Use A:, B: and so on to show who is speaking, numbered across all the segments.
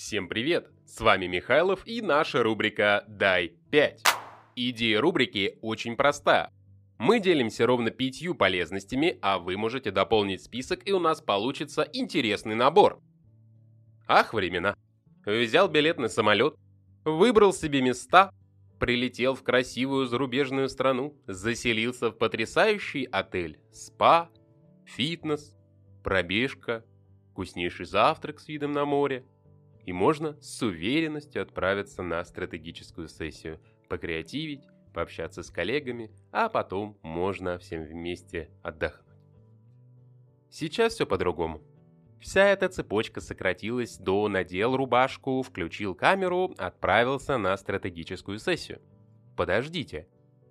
A: Всем привет! С вами Михайлов и наша рубрика «Дай 5». Идея рубрики очень проста. Мы делимся ровно пятью полезностями, а вы можете дополнить список и у нас получится интересный набор. Ах, времена. Взял билет на самолет, выбрал себе места, прилетел в красивую зарубежную страну, заселился в потрясающий отель, спа, фитнес, пробежка, вкуснейший завтрак с видом на море. И можно с уверенностью отправиться на стратегическую сессию, покреативить, пообщаться с коллегами, а потом можно всем вместе отдохнуть. Сейчас все по-другому. Вся эта цепочка сократилась до надел рубашку, включил камеру, отправился на стратегическую сессию. Подождите.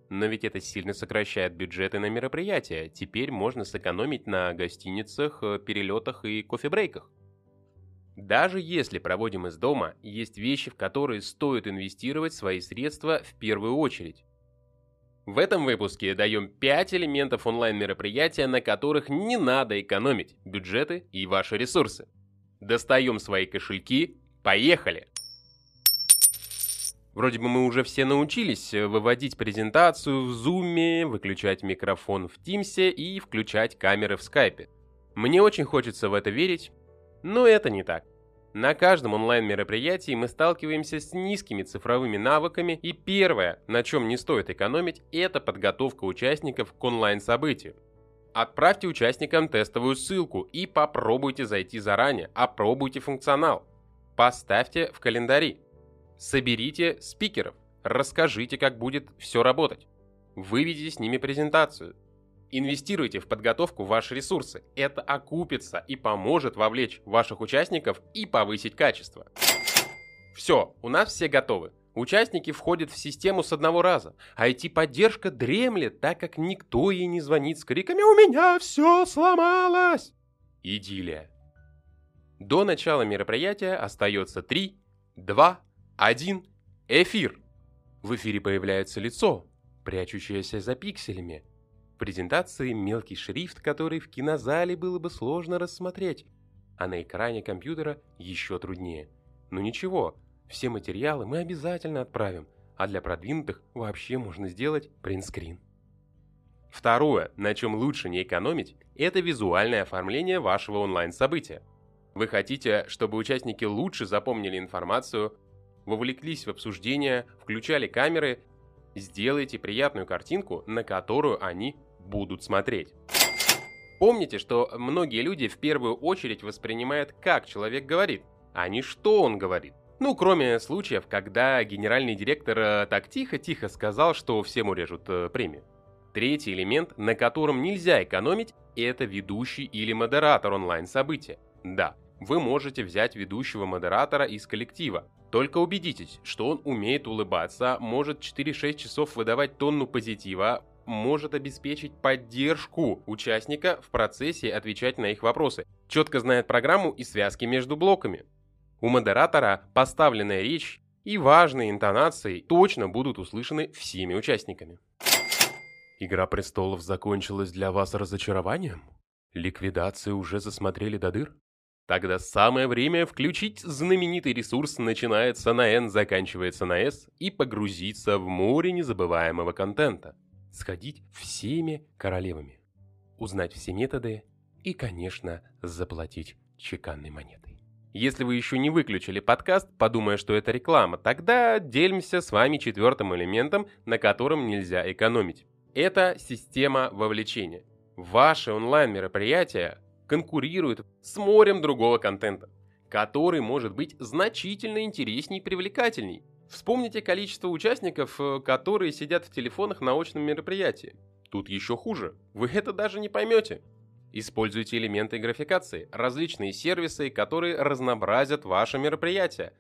A: Но ведь это сильно сокращает бюджеты на мероприятия. Теперь можно сэкономить на гостиницах, э, перелетах и кофебрейках. Даже если проводим из дома, есть вещи, в которые стоит инвестировать свои средства в первую очередь. В этом выпуске даем 5 элементов онлайн-мероприятия, на которых не надо экономить бюджеты и ваши ресурсы. Достаем свои кошельки, поехали! Вроде бы мы уже все научились выводить презентацию в Zoom, выключать микрофон в Teams и включать камеры в Skype. Мне очень хочется в это верить, но это не так. На каждом онлайн-мероприятии мы сталкиваемся с низкими цифровыми навыками, и первое, на чем не стоит экономить, это подготовка участников к онлайн-событию. Отправьте участникам тестовую ссылку и попробуйте зайти заранее, опробуйте функционал. Поставьте в календари. Соберите спикеров, расскажите, как будет все работать. Выведите с ними презентацию, Инвестируйте в подготовку ваши ресурсы. Это окупится и поможет вовлечь ваших участников и повысить качество. Все, у нас все готовы. Участники входят в систему с одного раза. IT-поддержка дремлет, так как никто ей не звонит с криками «У меня все сломалось!» Идиллия. До начала мероприятия остается 3, 2, 1, эфир. В эфире появляется лицо, прячущееся за пикселями презентации мелкий шрифт, который в кинозале было бы сложно рассмотреть, а на экране компьютера еще труднее. Но ничего, все материалы мы обязательно отправим, а для продвинутых вообще можно сделать принтскрин. Второе, на чем лучше не экономить, это визуальное оформление вашего онлайн-события. Вы хотите, чтобы участники лучше запомнили информацию, вовлеклись в обсуждение, включали камеры, сделайте приятную картинку, на которую они будут смотреть. Помните, что многие люди в первую очередь воспринимают, как человек говорит, а не что он говорит. Ну, кроме случаев, когда генеральный директор э, так тихо-тихо сказал, что всем урежут э, премию. Третий элемент, на котором нельзя экономить, это ведущий или модератор онлайн-события. Да, вы можете взять ведущего модератора из коллектива. Только убедитесь, что он умеет улыбаться, может 4-6 часов выдавать тонну позитива, может обеспечить поддержку участника в процессе отвечать на их вопросы, четко знает программу и связки между блоками. У модератора поставленная речь и важные интонации точно будут услышаны всеми участниками. Игра престолов закончилась для вас разочарованием? Ликвидации уже засмотрели до дыр? Тогда самое время включить знаменитый ресурс начинается на N, заканчивается на S и погрузиться в море незабываемого контента сходить всеми королевами, узнать все методы и, конечно, заплатить чеканной монетой. Если вы еще не выключили подкаст, подумая, что это реклама, тогда делимся с вами четвертым элементом, на котором нельзя экономить. Это система вовлечения. Ваши онлайн-мероприятия конкурируют с морем другого контента, который может быть значительно интересней и привлекательней. Вспомните количество участников, э, которые сидят в телефонах на очном мероприятии. Тут еще хуже. Вы это даже не поймете. Используйте элементы графикации, различные сервисы, которые разнообразят ваше мероприятие.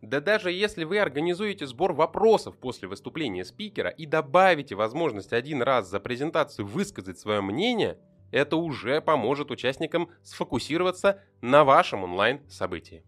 A: Да даже если вы организуете сбор вопросов после выступления спикера и добавите возможность один раз за презентацию высказать свое мнение, это уже поможет участникам сфокусироваться на вашем онлайн-событии.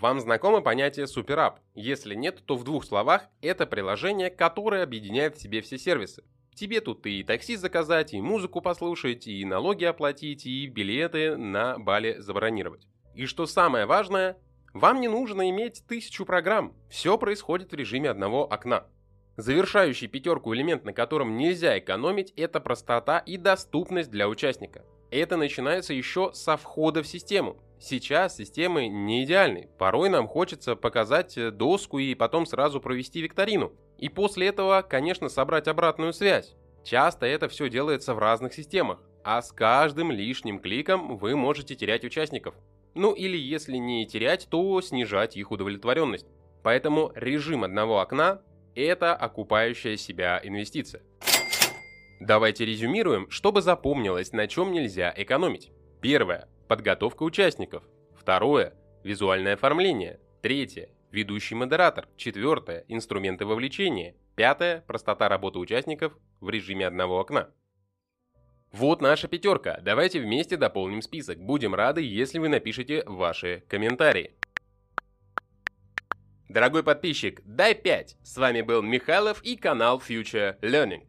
A: Вам знакомо понятие SuperApp? Если нет, то в двух словах это приложение, которое объединяет в себе все сервисы. Тебе тут и такси заказать, и музыку послушать, и налоги оплатить, и билеты на Бали забронировать. И что самое важное, Вам не нужно иметь тысячу программ. Все происходит в режиме одного окна. Завершающий пятерку элемент, на котором нельзя экономить, это простота и доступность для участника. Это начинается еще со входа в систему. Сейчас системы не идеальны. Порой нам хочется показать доску и потом сразу провести викторину. И после этого, конечно, собрать обратную связь. Часто это все делается в разных системах, а с каждым лишним кликом вы можете терять участников. Ну или если не терять, то снижать их удовлетворенность. Поэтому режим одного окна это окупающая себя инвестиция. Давайте резюмируем, чтобы запомнилось, на чем нельзя экономить. Первое – подготовка участников. Второе – визуальное оформление. Третье – ведущий модератор. Четвертое – инструменты вовлечения. Пятое – простота работы участников в режиме одного окна. Вот наша пятерка. Давайте вместе дополним список. Будем рады, если вы напишите ваши комментарии. Дорогой подписчик, дай 5! С вами был Михайлов и канал Future Learning.